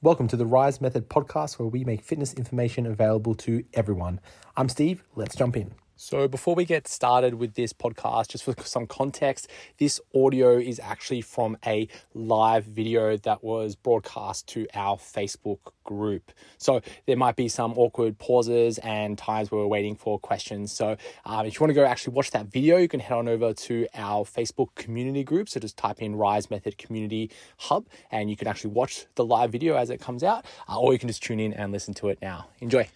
Welcome to the Rise Method podcast, where we make fitness information available to everyone. I'm Steve. Let's jump in. So, before we get started with this podcast, just for some context, this audio is actually from a live video that was broadcast to our Facebook group. So, there might be some awkward pauses and times where we're waiting for questions. So, um, if you want to go actually watch that video, you can head on over to our Facebook community group. So, just type in Rise Method Community Hub and you can actually watch the live video as it comes out, uh, or you can just tune in and listen to it now. Enjoy.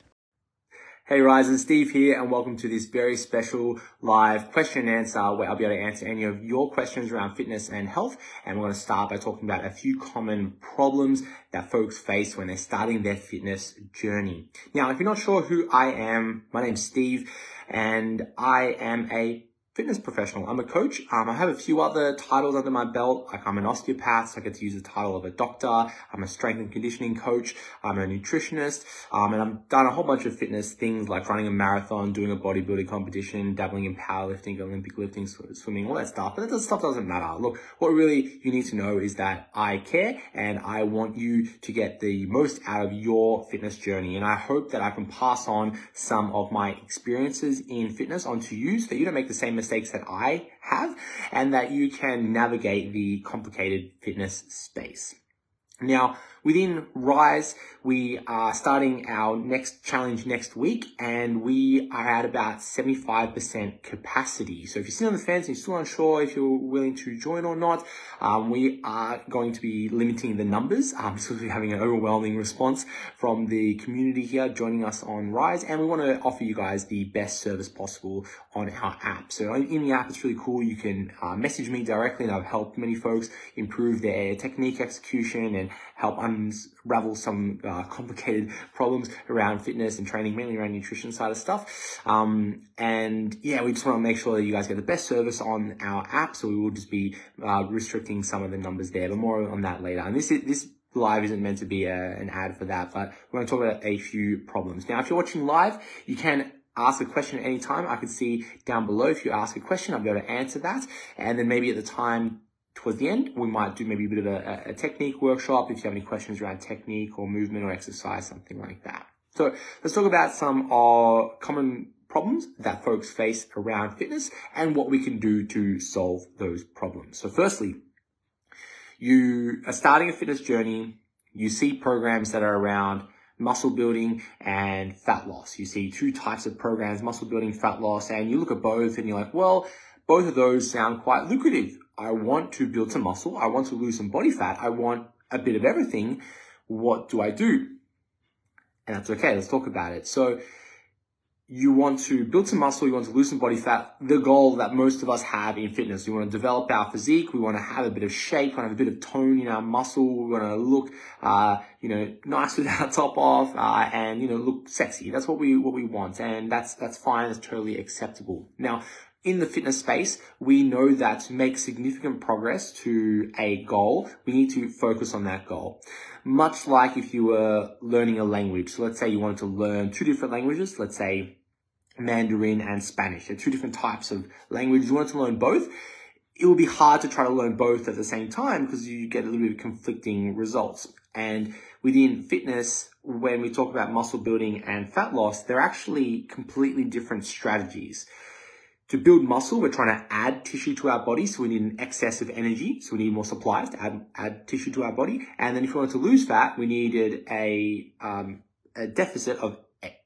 Hey Ryzen, Steve here and welcome to this very special live question and answer where I'll be able to answer any of your questions around fitness and health. And we're going to start by talking about a few common problems that folks face when they're starting their fitness journey. Now, if you're not sure who I am, my name's Steve and I am a fitness professional. I'm a coach. Um, I have a few other titles under my belt. Like I'm an osteopath, so I get to use the title of a doctor. I'm a strength and conditioning coach. I'm a nutritionist. Um, and I've done a whole bunch of fitness things like running a marathon, doing a bodybuilding competition, dabbling in powerlifting, Olympic lifting, swimming, all that stuff. But that stuff doesn't matter. Look, what really you need to know is that I care and I want you to get the most out of your fitness journey. And I hope that I can pass on some of my experiences in fitness onto you so that you don't make the same mistakes that I have and that you can navigate the complicated fitness space. Now, within Rise, we are starting our next challenge next week and we are at about 75% capacity. So if you're sitting on the fence and you're still unsure if you're willing to join or not, um, we are going to be limiting the numbers um, because we're having an overwhelming response from the community here joining us on Rise and we want to offer you guys the best service possible on our app. So in the app, it's really cool. You can uh, message me directly and I've helped many folks improve their technique execution and help unravel some uh, complicated problems around fitness and training, mainly around nutrition side of stuff. Um, and yeah, we just want to make sure that you guys get the best service on our app. So we will just be uh, restricting some of the numbers there, but more on that later. And this is this live isn't meant to be a, an ad for that, but we're going to talk about a few problems. Now, if you're watching live, you can ask a question at any time. I can see down below if you ask a question, I'll be able to answer that. And then maybe at the time towards the end, we might do maybe a bit of a, a technique workshop if you have any questions around technique or movement or exercise, something like that. So let's talk about some uh, common problems that folks face around fitness and what we can do to solve those problems. So firstly, you are starting a fitness journey. You see programs that are around muscle building and fat loss. You see two types of programs, muscle building, fat loss, and you look at both and you're like, well, both of those sound quite lucrative. I want to build some muscle. I want to lose some body fat. I want a bit of everything. What do I do? And that's okay. Let's talk about it. So you want to build some muscle, you want to lose some body fat, the goal that most of us have in fitness. We want to develop our physique, we want to have a bit of shape, to have a bit of tone in our muscle, we want to look, uh, you know, nice with our top off, uh, and, you know, look sexy. That's what we, what we want. And that's, that's fine. That's totally acceptable. Now, in the fitness space, we know that to make significant progress to a goal, we need to focus on that goal. Much like if you were learning a language. So let's say you wanted to learn two different languages, let's say Mandarin and Spanish. They're two different types of language. You wanted to learn both. It would be hard to try to learn both at the same time because you get a little bit of conflicting results. And within fitness, when we talk about muscle building and fat loss, they're actually completely different strategies. To build muscle, we're trying to add tissue to our body, so we need an excess of energy, so we need more supplies to add, add tissue to our body. And then if we want to lose fat, we needed a, um, a deficit of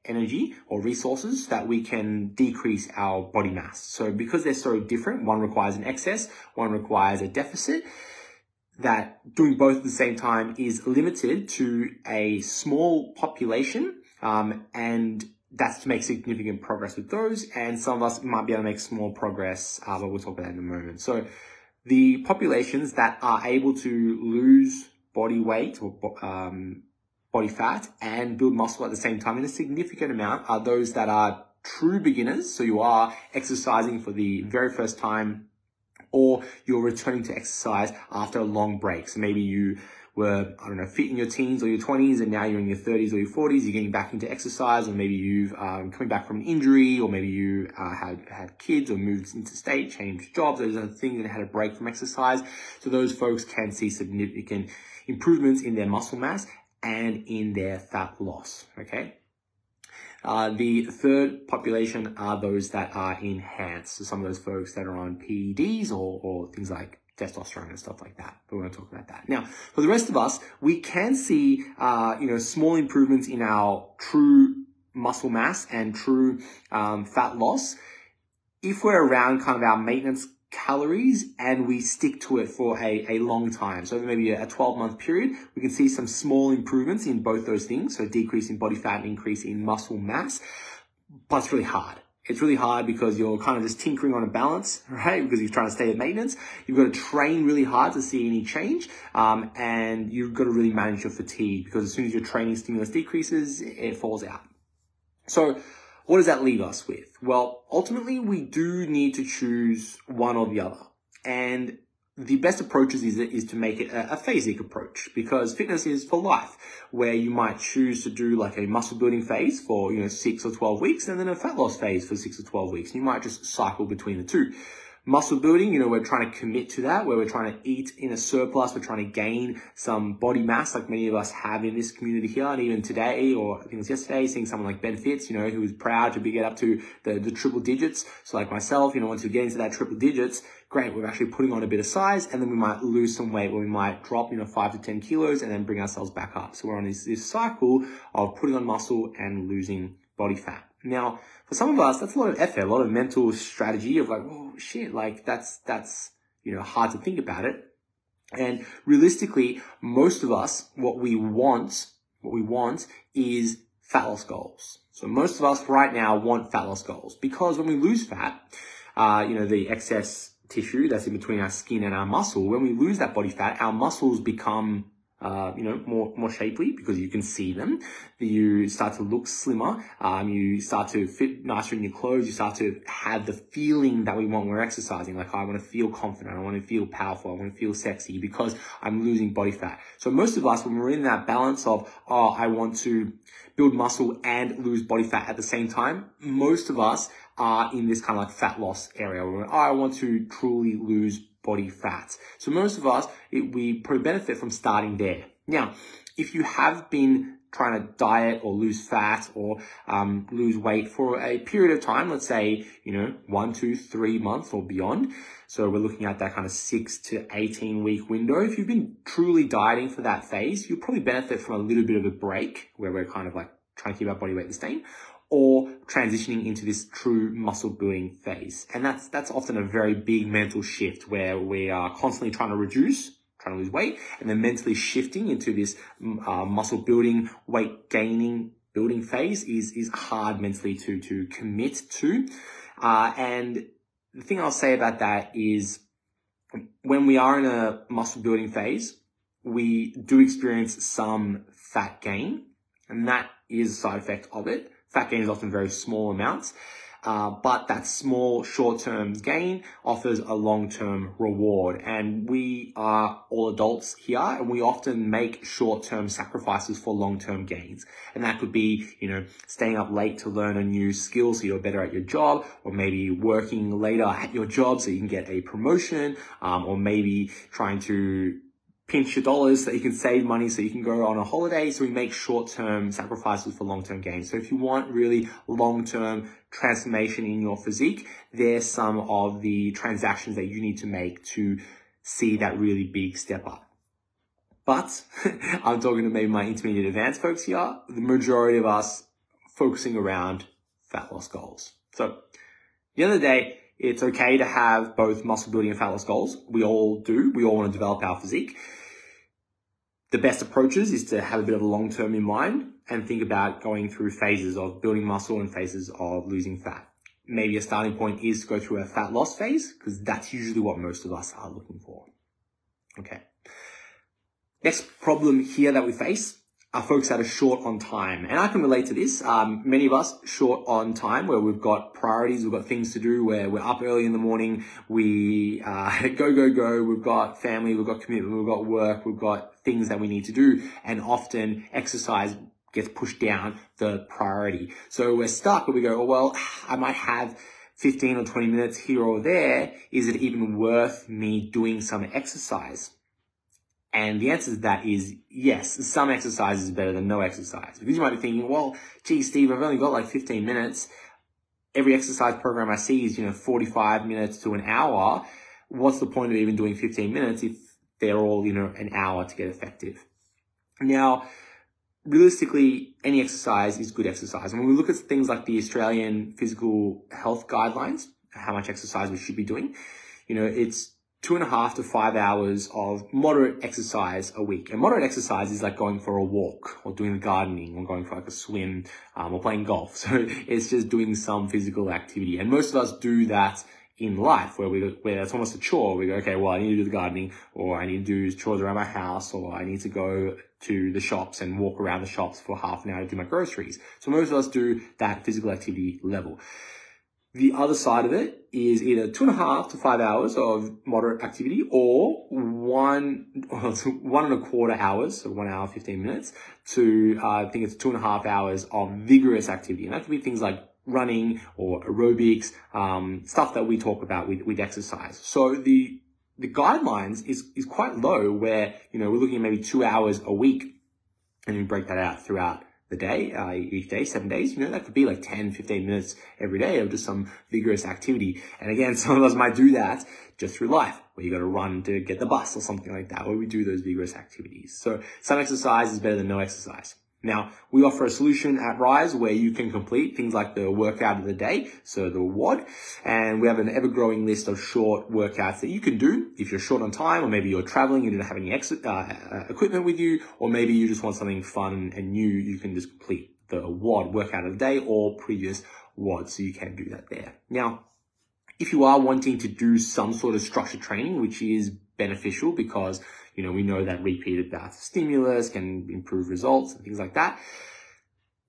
energy or resources that we can decrease our body mass. So because they're so different, one requires an excess, one requires a deficit, that doing both at the same time is limited to a small population um, and that's to make significant progress with those. And some of us might be able to make small progress, uh, but we'll talk about that in a moment. So the populations that are able to lose body weight or um, body fat and build muscle at the same time in a significant amount are those that are true beginners. So you are exercising for the very first time or you're returning to exercise after a long break. So maybe you were, I don't know, fit in your teens or your 20s and now you're in your 30s or your 40s, you're getting back into exercise or maybe you've um, coming back from an injury or maybe you uh, had, had kids or moved into state, changed jobs, those are things that had a break from exercise. So those folks can see significant improvements in their muscle mass and in their fat loss. Okay. Uh, the third population are those that are enhanced. So some of those folks that are on PEDs or, or things like testosterone and stuff like that. But we're going to talk about that. Now, for the rest of us, we can see, uh, you know, small improvements in our true muscle mass and true um, fat loss if we're around kind of our maintenance calories and we stick to it for a, a long time. So maybe a 12 month period, we can see some small improvements in both those things. So decrease in body fat and increase in muscle mass, but it's really hard. It's really hard because you're kind of just tinkering on a balance, right? Because you're trying to stay at maintenance. You've got to train really hard to see any change. Um, and you've got to really manage your fatigue because as soon as your training stimulus decreases, it falls out. So what does that leave us with? Well, ultimately, we do need to choose one or the other. And the best approaches is, is to make it a, a phasic approach because fitness is for life where you might choose to do like a muscle building phase for, you know, six or 12 weeks and then a fat loss phase for six or 12 weeks. And you might just cycle between the two muscle building, you know, we're trying to commit to that, where we're trying to eat in a surplus, we're trying to gain some body mass, like many of us have in this community here, and even today, or I think it was yesterday, seeing someone like Ben Fitz, you know, who was proud to be get up to the, the triple digits. So like myself, you know, once we get into that triple digits, great, we're actually putting on a bit of size, and then we might lose some weight, where we might drop, you know, five to 10 kilos, and then bring ourselves back up. So we're on this, this cycle of putting on muscle and losing body fat. Now, for some of us, that's a lot of effort, a lot of mental strategy of like, oh shit, like that's, that's, you know, hard to think about it. And realistically, most of us, what we want, what we want is fat loss goals. So most of us right now want fat loss goals because when we lose fat, uh, you know, the excess tissue that's in between our skin and our muscle, when we lose that body fat, our muscles become uh, you know, more, more shapely because you can see them. You start to look slimmer. Um, you start to fit nicer in your clothes. You start to have the feeling that we want when we're exercising. Like, I want to feel confident. I want to feel powerful. I want to feel sexy because I'm losing body fat. So most of us, when we're in that balance of, oh, I want to build muscle and lose body fat at the same time, most of us are in this kind of like fat loss area where oh, I want to truly lose body fat. So most of us, it, we probably benefit from starting there. Now, if you have been trying to diet or lose fat or um, lose weight for a period of time, let's say, you know, one, two, three months or beyond. So we're looking at that kind of six to 18 week window. If you've been truly dieting for that phase, you'll probably benefit from a little bit of a break where we're kind of like trying to keep our body weight the same or transitioning into this true muscle building phase. And that's, that's often a very big mental shift where we are constantly trying to reduce, trying to lose weight, and then mentally shifting into this uh, muscle building, weight gaining, building phase is, is hard mentally to, to commit to. Uh, and the thing I'll say about that is when we are in a muscle building phase, we do experience some fat gain, and that is a side effect of it. Fat gain is often very small amounts. Uh, but that small short-term gain offers a long-term reward. And we are all adults here and we often make short-term sacrifices for long-term gains. And that could be, you know, staying up late to learn a new skill so you're better at your job, or maybe working later at your job so you can get a promotion, um, or maybe trying to pinch your dollars so you can save money so you can go on a holiday. So we make short-term sacrifices for long-term gains. So if you want really long-term transformation in your physique, there's some of the transactions that you need to make to see that really big step up. But I'm talking to maybe my intermediate advanced folks here. The majority of us focusing around fat loss goals. So the other day, it's okay to have both muscle building and fat loss goals. We all do. We all want to develop our physique. The best approaches is to have a bit of a long term in mind and think about going through phases of building muscle and phases of losing fat. Maybe a starting point is to go through a fat loss phase because that's usually what most of us are looking for. Okay. Next problem here that we face are folks that are short on time. And I can relate to this. Um, many of us short on time where we've got priorities, we've got things to do, where we're up early in the morning, we uh, go, go, go, we've got family, we've got commitment, we've got work, we've got things that we need to do. And often exercise gets pushed down the priority. So we're stuck where we go, oh, well, I might have 15 or 20 minutes here or there. Is it even worth me doing some exercise? And the answer to that is yes, some exercise is better than no exercise. Because you might be thinking, well, gee, Steve, I've only got like 15 minutes. Every exercise program I see is, you know, 45 minutes to an hour. What's the point of even doing 15 minutes if they're all, you know, an hour to get effective? Now, realistically, any exercise is good exercise. And when we look at things like the Australian physical health guidelines, how much exercise we should be doing, you know, it's two and a half to five hours of moderate exercise a week. And moderate exercise is like going for a walk or doing the gardening or going for like a swim um, or playing golf. So it's just doing some physical activity. And most of us do that in life where we where it's almost a chore. We go, okay, well, I need to do the gardening, or I need to do chores around my house, or I need to go to the shops and walk around the shops for half an hour to do my groceries. So most of us do that physical activity level. The other side of it is either two and a half to five hours of moderate activity or one, one and a quarter hours, so one hour, 15 minutes to, uh, I think it's two and a half hours of vigorous activity. And that could be things like running or aerobics, um, stuff that we talk about with, with exercise. So the, the guidelines is, is quite low where, you know, we're looking at maybe two hours a week and we break that out throughout the day, uh, each day, seven days, you know, that could be like 10, 15 minutes every day of just some vigorous activity. And again, some of us might do that just through life, where you got to run to get the bus or something like that, where we do those vigorous activities. So some exercise is better than no exercise. Now, we offer a solution at Rise where you can complete things like the workout of the day, so the WOD, and we have an ever-growing list of short workouts that you can do if you're short on time, or maybe you're traveling, you didn't have any ex- uh, uh, equipment with you, or maybe you just want something fun and new, you can just complete the WOD workout of the day or previous WOD, so you can do that there. Now, if you are wanting to do some sort of structured training, which is beneficial because you know, we know that repeated bouts of stimulus can improve results and things like that.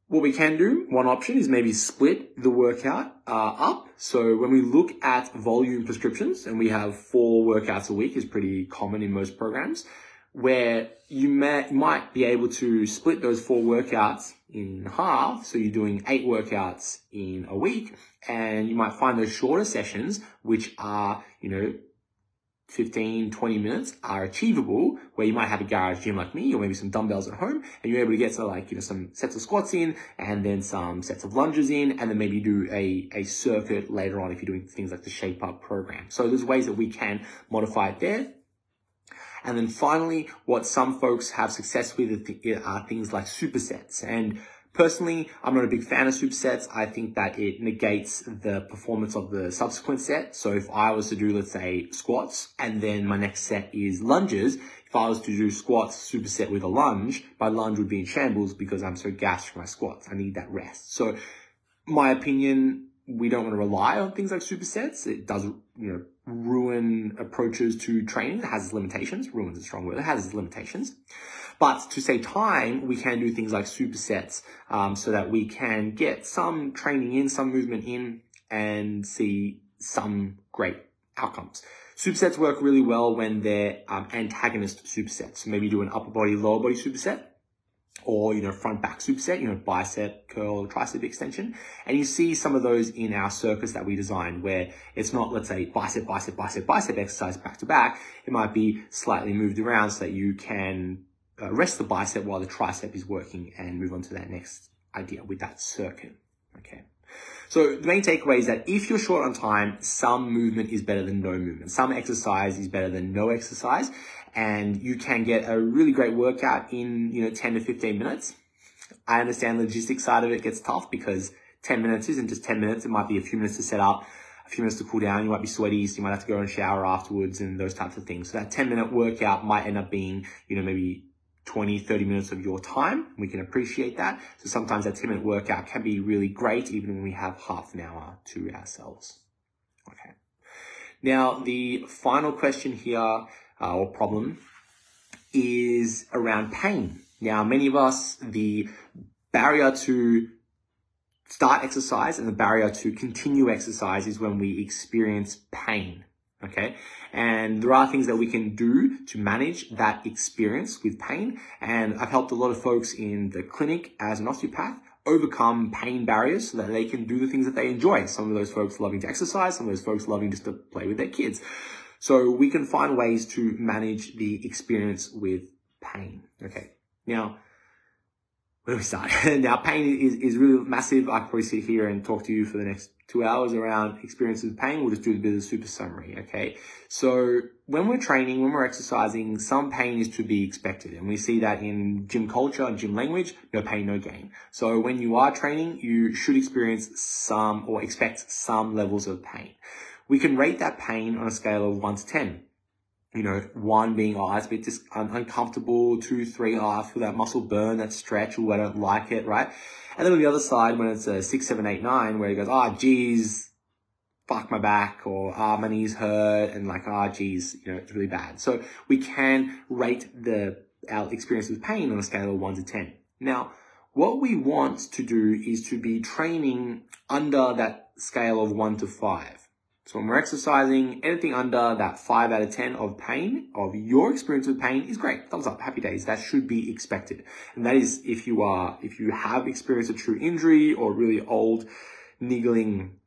What we can do, one option is maybe split the workout uh, up. So when we look at volume prescriptions, and we have four workouts a week is pretty common in most programs, where you may, might be able to split those four workouts in half. So you're doing eight workouts in a week, and you might find those shorter sessions, which are, you know, 15, 20 minutes are achievable where you might have a garage gym like me or maybe some dumbbells at home and you're able to get to like, you know, some sets of squats in and then some sets of lunges in and then maybe do a, a circuit later on if you're doing things like the shape up program. So there's ways that we can modify it there. And then finally, what some folks have success with are things like supersets and Personally, I'm not a big fan of supersets. I think that it negates the performance of the subsequent set. So if I was to do, let's say, squats, and then my next set is lunges, if I was to do squats superset with a lunge, my lunge would be in shambles because I'm so gassed from my squats. I need that rest. So my opinion, we don't want to rely on things like supersets. It does, you know, ruin approaches to training. It has its limitations. Ruins a strong word. It has its limitations. But to save time, we can do things like supersets um, so that we can get some training in, some movement in, and see some great outcomes. Supersets work really well when they're um, antagonist supersets. Maybe do an upper body, lower body superset or, you know, front back superset, you know, bicep, curl, tricep extension. And you see some of those in our circuits that we designed where it's not, let's say, bicep, bicep, bicep, bicep exercise back to back. It might be slightly moved around so that you can uh, rest the bicep while the tricep is working and move on to that next idea with that circuit. Okay. So the main takeaway is that if you're short on time, some movement is better than no movement. Some exercise is better than no exercise. And you can get a really great workout in, you know, 10 to 15 minutes. I understand the logistics side of it gets tough because 10 minutes isn't just 10 minutes. It might be a few minutes to set up, a few minutes to cool down. You might be sweaty, so you might have to go and shower afterwards and those types of things. So that 10 minute workout might end up being, you know, maybe 20, 30 minutes of your time. We can appreciate that. So sometimes that 10 minute workout can be really great even when we have half an hour to ourselves. Okay. Now, the final question here, uh, or problem, is around pain. Now, many of us, the barrier to start exercise and the barrier to continue exercise is when we experience pain. Okay. And there are things that we can do to manage that experience with pain. And I've helped a lot of folks in the clinic as an osteopath overcome pain barriers so that they can do the things that they enjoy. Some of those folks loving to exercise, some of those folks loving just to play with their kids. So we can find ways to manage the experience with pain. Okay. Now, where we start? now, pain is, is really massive. I could probably sit here and talk to you for the next two hours around experiences of pain. We'll just do a bit of a super summary. Okay. So when we're training, when we're exercising, some pain is to be expected. And we see that in gym culture and gym language, no pain, no gain. So when you are training, you should experience some or expect some levels of pain. We can rate that pain on a scale of one to 10 you know, one being, a bit just un- uncomfortable, two, three, I feel that muscle burn, that stretch, or I don't like it, right? And then on the other side, when it's a six, seven, eight, nine, where he goes, oh, geez, fuck my back, or ah, oh, my knees hurt, and like, ah, oh, geez, you know, it's really bad. So we can rate the, our experience with pain on a scale of one to 10. Now, what we want to do is to be training under that scale of one to five. So when we're exercising, anything under that 5 out of 10 of pain, of your experience with pain is great. Thumbs up, happy days. That should be expected. And that is if you are, if you have experienced a true injury or really old niggling,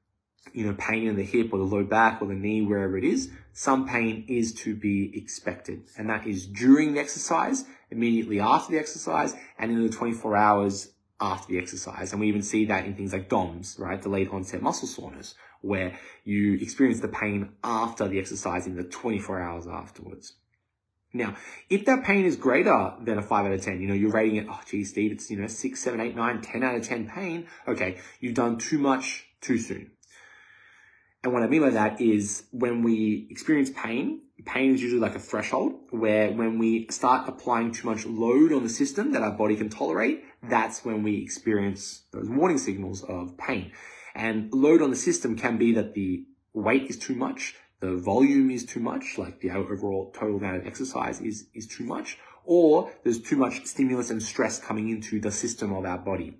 you know, pain in the hip or the low back or the knee, wherever it is, some pain is to be expected. And that is during the exercise, immediately after the exercise, and in the 24 hours after the exercise. And we even see that in things like DOMS, right? Delayed onset muscle soreness where you experience the pain after the exercise in the 24 hours afterwards. Now, if that pain is greater than a 5 out of 10, you know, you're rating it, oh, geez, Steve, it's, you know, 6, 7, 8, 9, 10 out of 10 pain. Okay, you've done too much too soon. And what I mean by that is when we experience pain, pain is usually like a threshold where when we start applying too much load on the system that our body can tolerate, that's when we experience those warning signals of pain. And load on the system can be that the weight is too much, the volume is too much, like the overall total amount of exercise is, is too much, or there's too much stimulus and stress coming into the system of our body.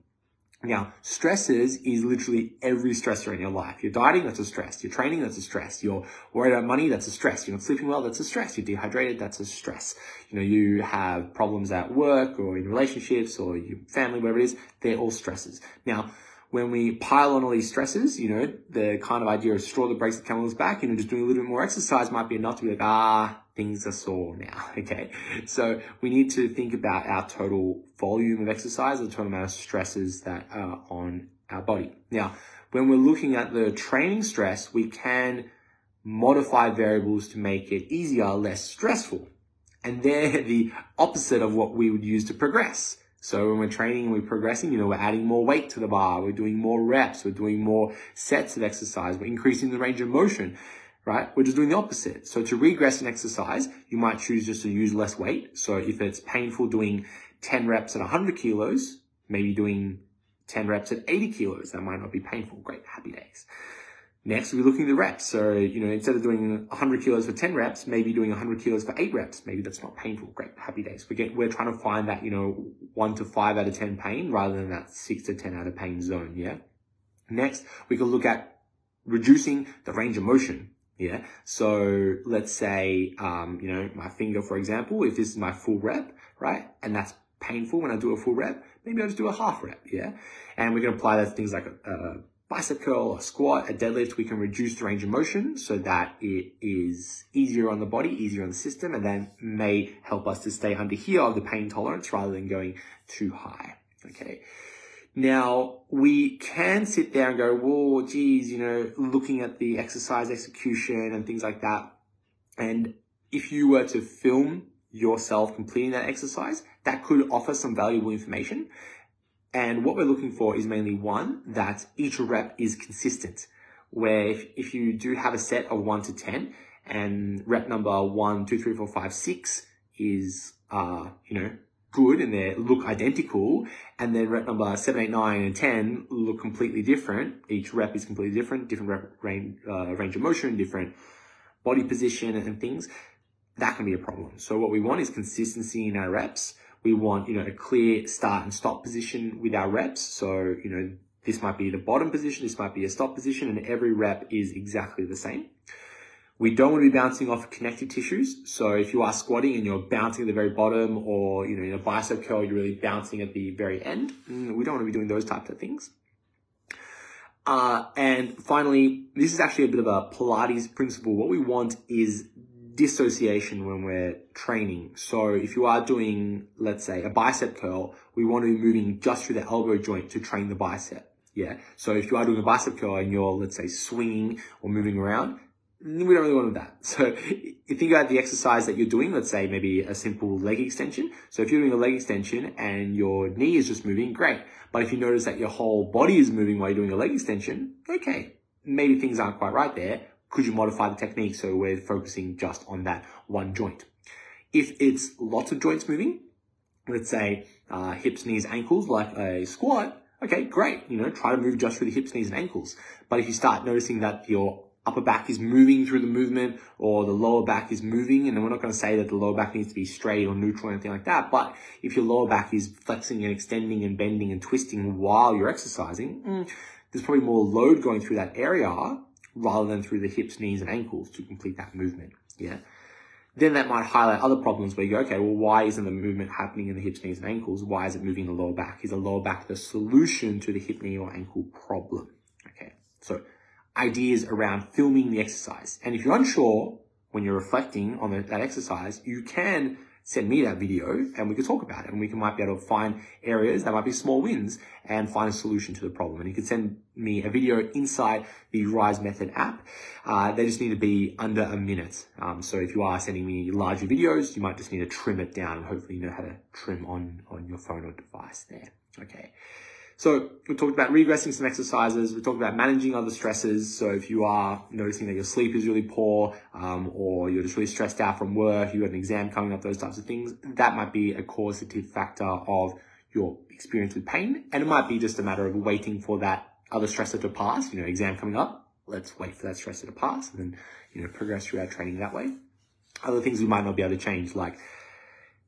Now, stresses is literally every stressor in your life. You're dieting, that's a stress. You're training, that's a stress. You're worried about money, that's a stress. You're not sleeping well, that's a stress. You're dehydrated, that's a stress. You know, you have problems at work or in relationships or your family, wherever it is, they're all stresses. Now, when we pile on all these stresses, you know, the kind of idea of straw that breaks the camel's back, you know, just doing a little bit more exercise might be enough to be like, ah, things are sore now. Okay. So we need to think about our total volume of exercise, the total amount of stresses that are on our body. Now, when we're looking at the training stress, we can modify variables to make it easier, less stressful. And they're the opposite of what we would use to progress. So when we're training and we're progressing, you know, we're adding more weight to the bar, we're doing more reps, we're doing more sets of exercise, we're increasing the range of motion, right? We're just doing the opposite. So to regress an exercise, you might choose just to use less weight. So if it's painful doing 10 reps at 100 kilos, maybe doing 10 reps at 80 kilos, that might not be painful. Great, happy days. Next, we're looking at the reps. So, you know, instead of doing 100 kilos for 10 reps, maybe doing 100 kilos for 8 reps. Maybe that's not painful. Great, happy days. We get, we're trying to find that, you know, 1 to 5 out of 10 pain rather than that 6 to 10 out of pain zone, yeah? Next, we can look at reducing the range of motion. Yeah. So let's say, um, you know, my finger, for example, if this is my full rep, right? And that's painful when I do a full rep, maybe I'll just do a half rep. Yeah. And we can apply that to things like a bicep curl, a squat, a deadlift, we can reduce the range of motion so that it is easier on the body, easier on the system, and then may help us to stay under here of the pain tolerance rather than going too high. Okay. Now, we can sit there and go, whoa, geez, you know, looking at the exercise execution and things like that. And if you were to film yourself completing that exercise, that could offer some valuable information. And what we're looking for is mainly one, that each rep is consistent. Where if, if you do have a set of one to 10 and rep number one, two, three, four, five, six is, uh, you know, good and they look identical. And then rep number seven, eight, nine, and 10 look completely different. Each rep is completely different, different rep range, uh, range of motion, different body position and things. That can be a problem. So what we want is consistency in our reps we want, you know, a clear start and stop position with our reps. So, you know, this might be the bottom position, this might be a stop position, and every rep is exactly the same. We don't want to be bouncing off connective tissues. So if you are squatting and you're bouncing at the very bottom or, you know, in a bicep curl, you're really bouncing at the very end. Mm, we don't want to be doing those types of things. Uh, and finally, this is actually a bit of a Pilates principle. What we want is dissociation when we're training. So if you are doing, let's say, a bicep curl, we want to be moving just through the elbow joint to train the bicep. Yeah. So if you are doing a bicep curl and you're, let's say, swinging or moving around, we don't really want that. So you think about the exercise that you're doing, let's say maybe a simple leg extension. So if you're doing a leg extension and your knee is just moving, great. But if you notice that your whole body is moving while you're doing a leg extension, okay, maybe things aren't quite right there. Could you modify the technique so we're focusing just on that one joint? If it's lots of joints moving, let's say uh, hips, knees, ankles, like a squat, okay, great. You know, try to move just through the hips, knees, and ankles. But if you start noticing that your upper back is moving through the movement or the lower back is moving. And we're not going to say that the lower back needs to be straight or neutral or anything like that. But if your lower back is flexing and extending and bending and twisting while you're exercising, mm, there's probably more load going through that area rather than through the hips, knees and ankles to complete that movement. Yeah. Then that might highlight other problems where you go, okay, well, why isn't the movement happening in the hips, knees and ankles? Why is it moving the lower back? Is the lower back the solution to the hip, knee or ankle problem? Okay. So ideas around filming the exercise. And if you're unsure when you're reflecting on that exercise, you can send me that video and we could talk about it and we can might be able to find areas that might be small wins and find a solution to the problem. And you could send me a video inside the Rise Method app. Uh, they just need to be under a minute. Um, so if you are sending me larger videos, you might just need to trim it down and hopefully you know how to trim on, on your phone or device there. Okay. So we talked about regressing some exercises. We talked about managing other stresses. So if you are noticing that your sleep is really poor, um, or you're just really stressed out from work, you have an exam coming up, those types of things, that might be a causative factor of your experience with pain. And it might be just a matter of waiting for that other stressor to pass. You know, exam coming up. Let's wait for that stressor to pass and then, you know, progress through our training that way. Other things we might not be able to change, like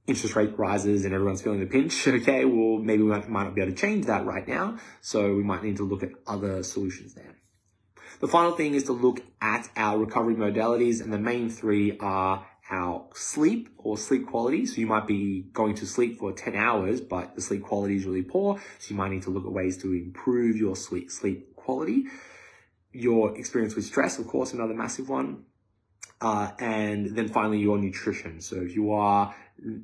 interest rate rises and everyone's feeling the pinch, okay, well, maybe we might, might not be able to change that right now. So we might need to look at other solutions there. The final thing is to look at our recovery modalities, and the main three are our sleep or sleep quality. So you might be going to sleep for 10 hours, but the sleep quality is really poor. So you might need to look at ways to improve your sleep, sleep quality. Your experience with stress, of course, another massive one. Uh, and then finally, your nutrition. So if you are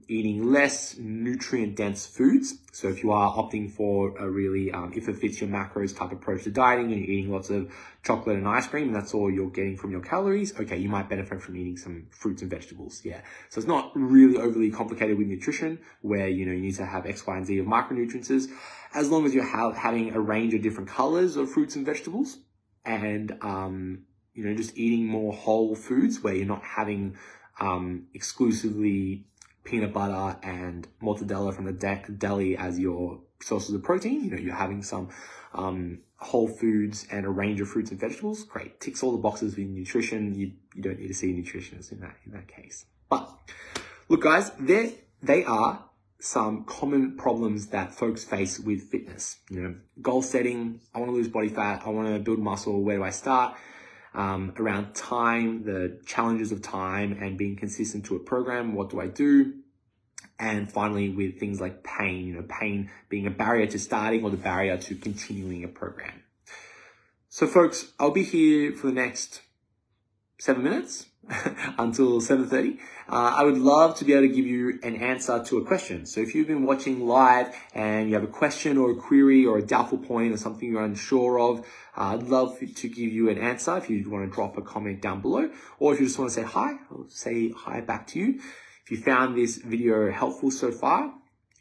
eating less nutrient dense foods. So if you are opting for a really, um, if it fits your macros type approach to dieting and you're eating lots of chocolate and ice cream and that's all you're getting from your calories, okay, you might benefit from eating some fruits and vegetables. Yeah. So it's not really overly complicated with nutrition where, you know, you need to have X, Y, and Z of micronutrients as long as you're ha- having a range of different colors of fruits and vegetables and, um, you know, just eating more whole foods where you're not having, um, exclusively peanut butter and mortadella from the de- deli as your sources of protein. You know, you're having some um, whole foods and a range of fruits and vegetables. Great, ticks all the boxes with nutrition. You you don't need to see a nutritionist in that in that case. But look, guys, there they are some common problems that folks face with fitness. You know, goal setting. I want to lose body fat. I want to build muscle. Where do I start? Um, around time, the challenges of time and being consistent to a program. What do I do? And finally, with things like pain, you know, pain being a barrier to starting or the barrier to continuing a program. So folks, I'll be here for the next seven minutes until 7.30. Uh, I would love to be able to give you an answer to a question. So if you've been watching live and you have a question or a query or a doubtful point or something you're unsure of, uh, I'd love to give you an answer if you want to drop a comment down below. Or if you just want to say hi, I'll say hi back to you. If you found this video helpful so far,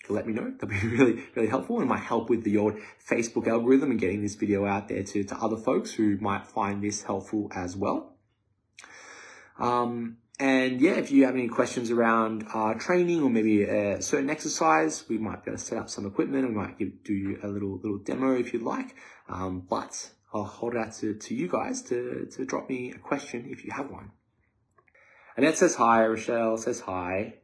let me know. That'd be really, really helpful and might help with the old Facebook algorithm and getting this video out there to, to other folks who might find this helpful as well. Um, and yeah, if you have any questions around uh, training or maybe a certain exercise, we might be able to set up some equipment we might give, do you a little little demo if you'd like. Um, but I'll hold out to, to you guys to, to drop me a question if you have one. Annette says hi. Rochelle says hi.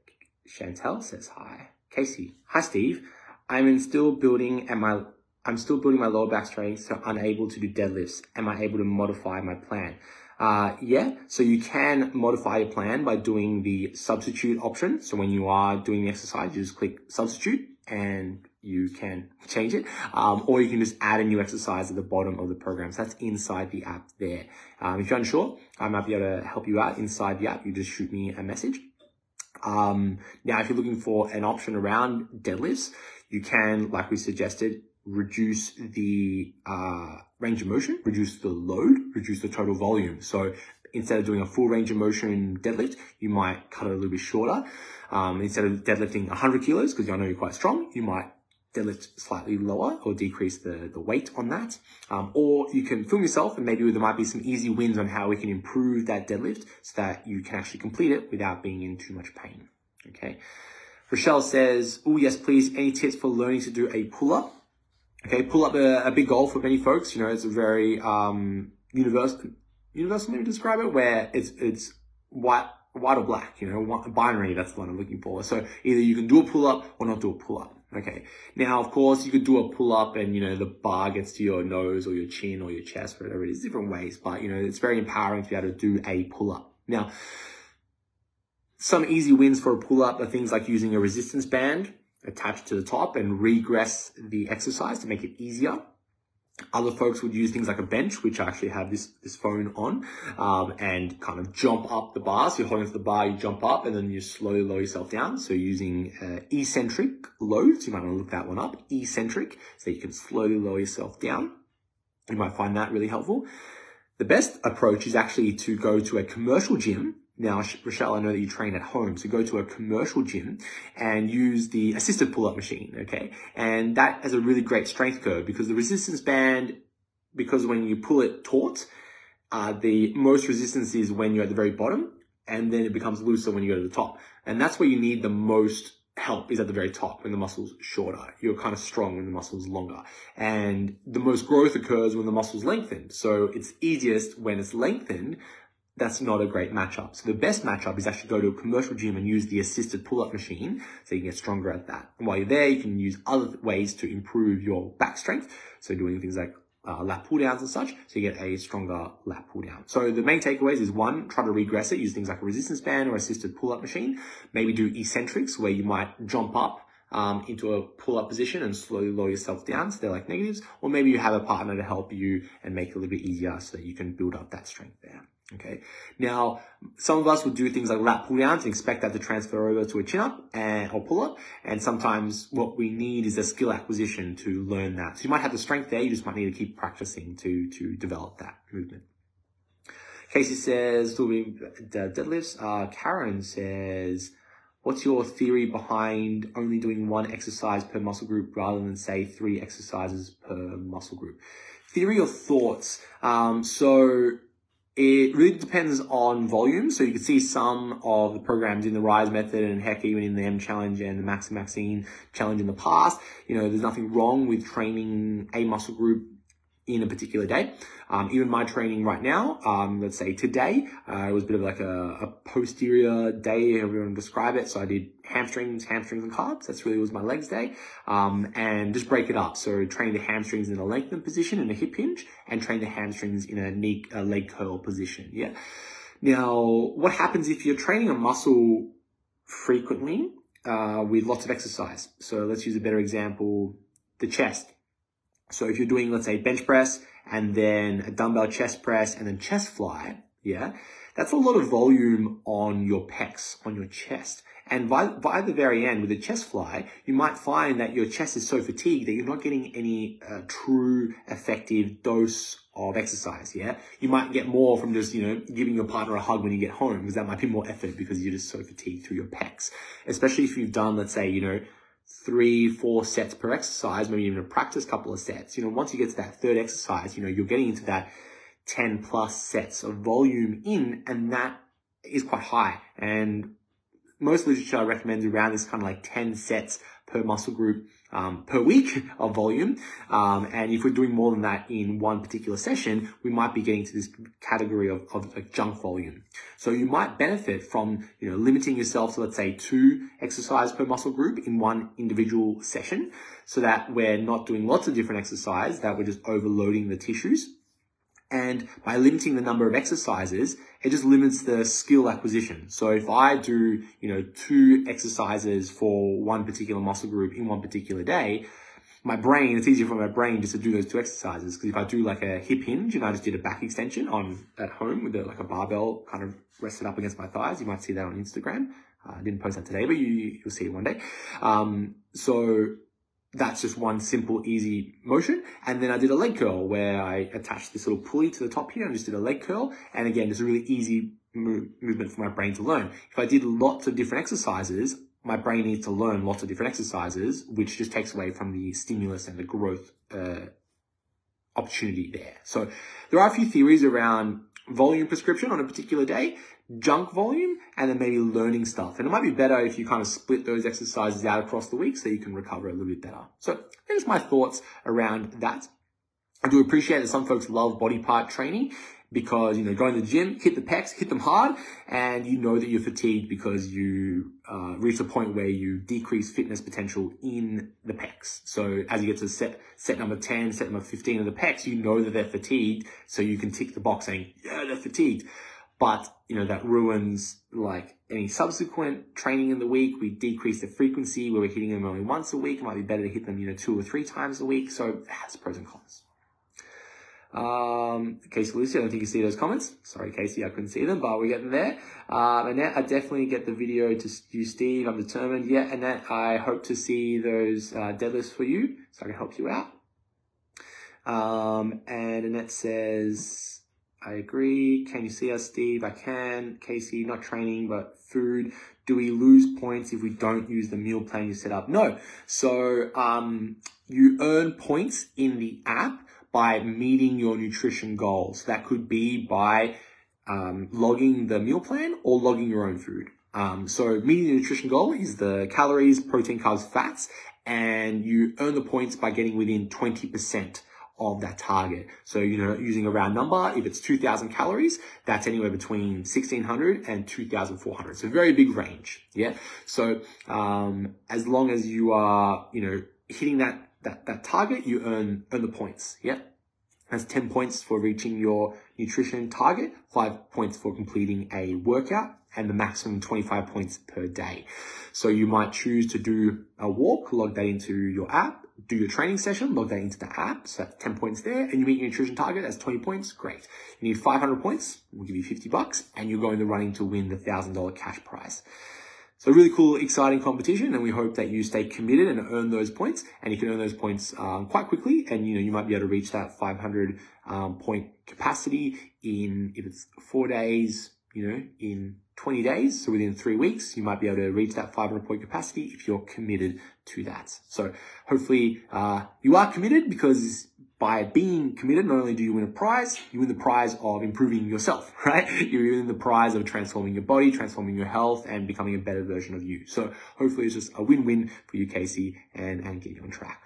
Chantel says hi. Casey, hi Steve. I'm in still building and my I'm still building my lower back strength, so unable to do deadlifts. Am I able to modify my plan? Uh, yeah, so you can modify your plan by doing the substitute option. So when you are doing the exercise, you just click substitute and you can change it, um, or you can just add a new exercise at the bottom of the program. So that's inside the app there. Um, if you're unsure, I might be able to help you out inside the app. You just shoot me a message. Um, now, if you're looking for an option around deadlifts, you can, like we suggested, reduce the uh, range of motion, reduce the load, reduce the total volume. So instead of doing a full range of motion deadlift, you might cut it a little bit shorter. Um, instead of deadlifting 100 kilos, because I know you're quite strong, you might deadlift slightly lower or decrease the, the weight on that. Um, or you can film yourself and maybe there might be some easy wins on how we can improve that deadlift so that you can actually complete it without being in too much pain. Okay. Rochelle says, oh yes, please, any tips for learning to do a pull-up? Okay, pull-up a, a big goal for many folks. You know, it's a very um, universal, universal maybe describe it, where it's it's white white or black, you know, binary, that's the one I'm looking for. So either you can do a pull up or not do a pull up. Okay. Now, of course, you could do a pull up and, you know, the bar gets to your nose or your chin or your chest, whatever it is, different ways. But, you know, it's very empowering to be able to do a pull up. Now, some easy wins for a pull up are things like using a resistance band attached to the top and regress the exercise to make it easier. Other folks would use things like a bench, which I actually have this, this phone on, um, and kind of jump up the bar. So you're holding to the bar, you jump up, and then you slowly lower yourself down. So using uh, eccentric loads, you might want to look that one up, eccentric, so you can slowly lower yourself down. You might find that really helpful. The best approach is actually to go to a commercial gym now, Rochelle, I know that you train at home, so go to a commercial gym and use the assisted pull-up machine, okay? And that has a really great strength curve because the resistance band, because when you pull it taut, uh, the most resistance is when you're at the very bottom, and then it becomes looser when you go to the top. And that's where you need the most help is at the very top when the muscle's shorter. You're kind of strong when the muscle's longer. And the most growth occurs when the muscle's lengthened. So it's easiest when it's lengthened, that's not a great matchup. So the best matchup is actually go to a commercial gym and use the assisted pull-up machine so you can get stronger at that. And while you're there, you can use other ways to improve your back strength. So doing things like uh, lat pull downs and such, so you get a stronger lat pull down. So the main takeaways is one, try to regress it, use things like a resistance band or assisted pull-up machine. Maybe do eccentrics where you might jump up um, into a pull-up position and slowly lower yourself down. So they're like negatives. Or maybe you have a partner to help you and make it a little bit easier so that you can build up that strength there. Okay. Now, some of us would do things like lat pull downs and expect that to transfer over to a chin up and or pull up. And sometimes what we need is a skill acquisition to learn that. So you might have the strength there. You just might need to keep practicing to, to develop that movement. Casey says, doing deadlifts. Uh, Karen says, what's your theory behind only doing one exercise per muscle group rather than say three exercises per muscle group? Theory or thoughts? Um, so it really depends on volume. So you can see some of the programs in the RISE method and heck, even in the M challenge and the Max and Maxine challenge in the past. You know, there's nothing wrong with training a muscle group in a particular day. Um, even my training right now, um, let's say today, uh, it was a bit of like a, a posterior day, however you want to describe it. So I did hamstrings, hamstrings and calves. That's really was my legs day. Um, and just break it up. So train the hamstrings in a lengthened position in a hip hinge and train the hamstrings in a knee, a leg curl position. Yeah. Now, what happens if you're training a muscle frequently, uh, with lots of exercise? So let's use a better example, the chest so if you're doing, let's say, bench press and then a dumbbell chest press and then chest fly, yeah, that's a lot of volume on your pecs, on your chest. And by, by the very end, with the chest fly, you might find that your chest is so fatigued that you're not getting any uh, true effective dose of exercise. Yeah. You might get more from just, you know, giving your partner a hug when you get home because that might be more effort because you're just so fatigued through your pecs. Especially if you've done, let's say, you know, three, four sets per exercise, maybe even a practice couple of sets. You know, once you get to that third exercise, you know, you're getting into that 10 plus sets of volume in, and that is quite high. And most literature recommends around this kind of like 10 sets per muscle group um, per week of volume. Um, and if we're doing more than that in one particular session, we might be getting to this category of, of like junk volume. So you might benefit from, you know, limiting yourself to, let's say, two exercise per muscle group in one individual session so that we're not doing lots of different exercise, that we're just overloading the tissues And by limiting the number of exercises, it just limits the skill acquisition. So if I do, you know, two exercises for one particular muscle group in one particular day, my brain, it's easier for my brain just to do those two exercises. Because if I do like a hip hinge and I just did a back extension on at home with a, like a barbell kind of rested up against my thighs, you might see that on Instagram. Uh, I didn't post that today, but you, you'll see it one day. Um, so that's just one simple, easy motion. And then I did a leg curl where I attached this little pulley to the top here and just did a leg curl. And again, just a really easy move, movement for my brain to learn. If I did lots of different exercises, my brain needs to learn lots of different exercises, which just takes away from the stimulus and the growth uh, opportunity there. So there are a few theories around volume prescription on a particular day, junk volume, and then maybe learning stuff. And it might be better if you kind of split those exercises out across the week so you can recover a little bit better. So there's my thoughts around that. I do appreciate that some folks love body part training because, you know, going to the gym, hit the pecs, hit them hard, and you know that you're fatigued because you uh, reach a point where you decrease fitness potential in the pecs. So as you get to set, set number 10, set number 15 of the pecs, you know that they're fatigued, so you can tick the box saying, yeah, they're fatigued. But, you know, that ruins like any subsequent training in the week. We decrease the frequency where we're hitting them only once a week. It might be better to hit them, you know, two or three times a week. So it has pros and cons. Um, Casey Lucy, I don't think you see those comments. Sorry, Casey, I couldn't see them, but we're getting there. Um, Annette, I definitely get the video to you, Steve. I'm determined. Yeah, Annette, I hope to see those uh, deadlifts for you so I can help you out. Um, and Annette says, I agree. Can you see us, Steve? I can. Casey, not training, but food. Do we lose points if we don't use the meal plan you set up? No. So, um, you earn points in the app by meeting your nutrition goals. That could be by um, logging the meal plan or logging your own food. Um, so meeting the nutrition goal is the calories, protein, carbs, fats, and you earn the points by getting within 20% of that target. So, you know, using a round number, if it's 2000 calories, that's anywhere between 1600 and 2400. So very big range. Yeah. So, um, as long as you are, you know, hitting that that, that target, you earn, earn the points. Yeah. That's 10 points for reaching your nutrition target, five points for completing a workout, and the maximum 25 points per day. So you might choose to do a walk, log that into your app, do your training session, log that into the app. So that's 10 points there. And you meet your nutrition target, that's 20 points. Great. You need 500 points. We'll give you 50 bucks and you're going to running to win the $1,000 cash prize. So really cool, exciting competition, and we hope that you stay committed and earn those points. And you can earn those points um, quite quickly, and you know you might be able to reach that 500 um, point capacity in if it's four days, you know, in 20 days. So within three weeks, you might be able to reach that 500 point capacity if you're committed to that. So hopefully uh, you are committed because by being committed, not only do you win a prize, you win the prize of improving yourself, right? You win the prize of transforming your body, transforming your health, and becoming a better version of you. So hopefully it's just a win-win for you, Casey, and, and get you on track.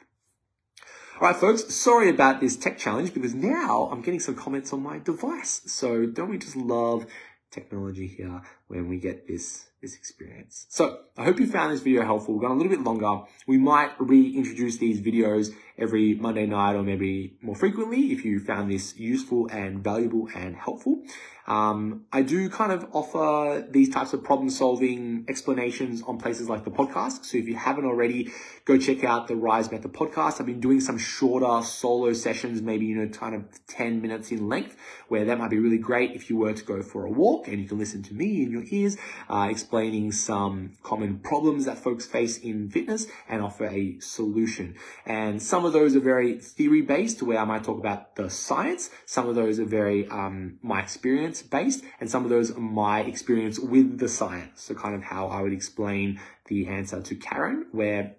All right, folks, sorry about this tech challenge because now I'm getting some comments on my device. So don't we just love technology here when we get this this experience. So I hope you found this video helpful. We've gone a little bit longer. We might reintroduce these videos every Monday night or maybe more frequently if you found this useful and valuable and helpful. Um, I do kind of offer these types of problem solving explanations on places like the podcast. So if you haven't already, go check out the Rise Method podcast. I've been doing some shorter solo sessions, maybe, you know, kind of 10 minutes in length, where that might be really great if you were to go for a walk and you can listen to me in your ears, uh, explaining some common problems that folks face in fitness and offer a solution. And some of those are very theory based, where I might talk about the science. Some of those are very, um, my experience based, and some of those are my experience with the science. So kind of how I would explain the answer to Karen, where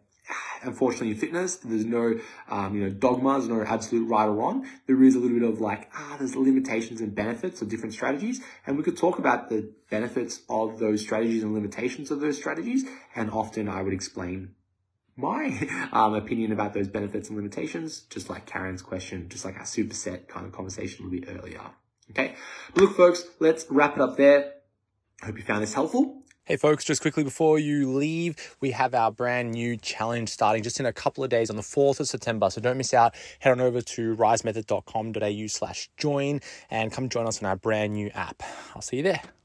unfortunately in fitness, there's no, um, you know, dogmas, no absolute right or wrong. There is a little bit of like, ah, there's limitations and benefits of different strategies. And we could talk about the benefits of those strategies and limitations of those strategies. And often I would explain my um, opinion about those benefits and limitations, just like Karen's question, just like our superset kind of conversation a little bit earlier. Okay. But look, folks, let's wrap it up there. Hope you found this helpful. Hey, folks, just quickly before you leave, we have our brand new challenge starting just in a couple of days on the 4th of September. So don't miss out. Head on over to risemethod.com.au slash join and come join us on our brand new app. I'll see you there.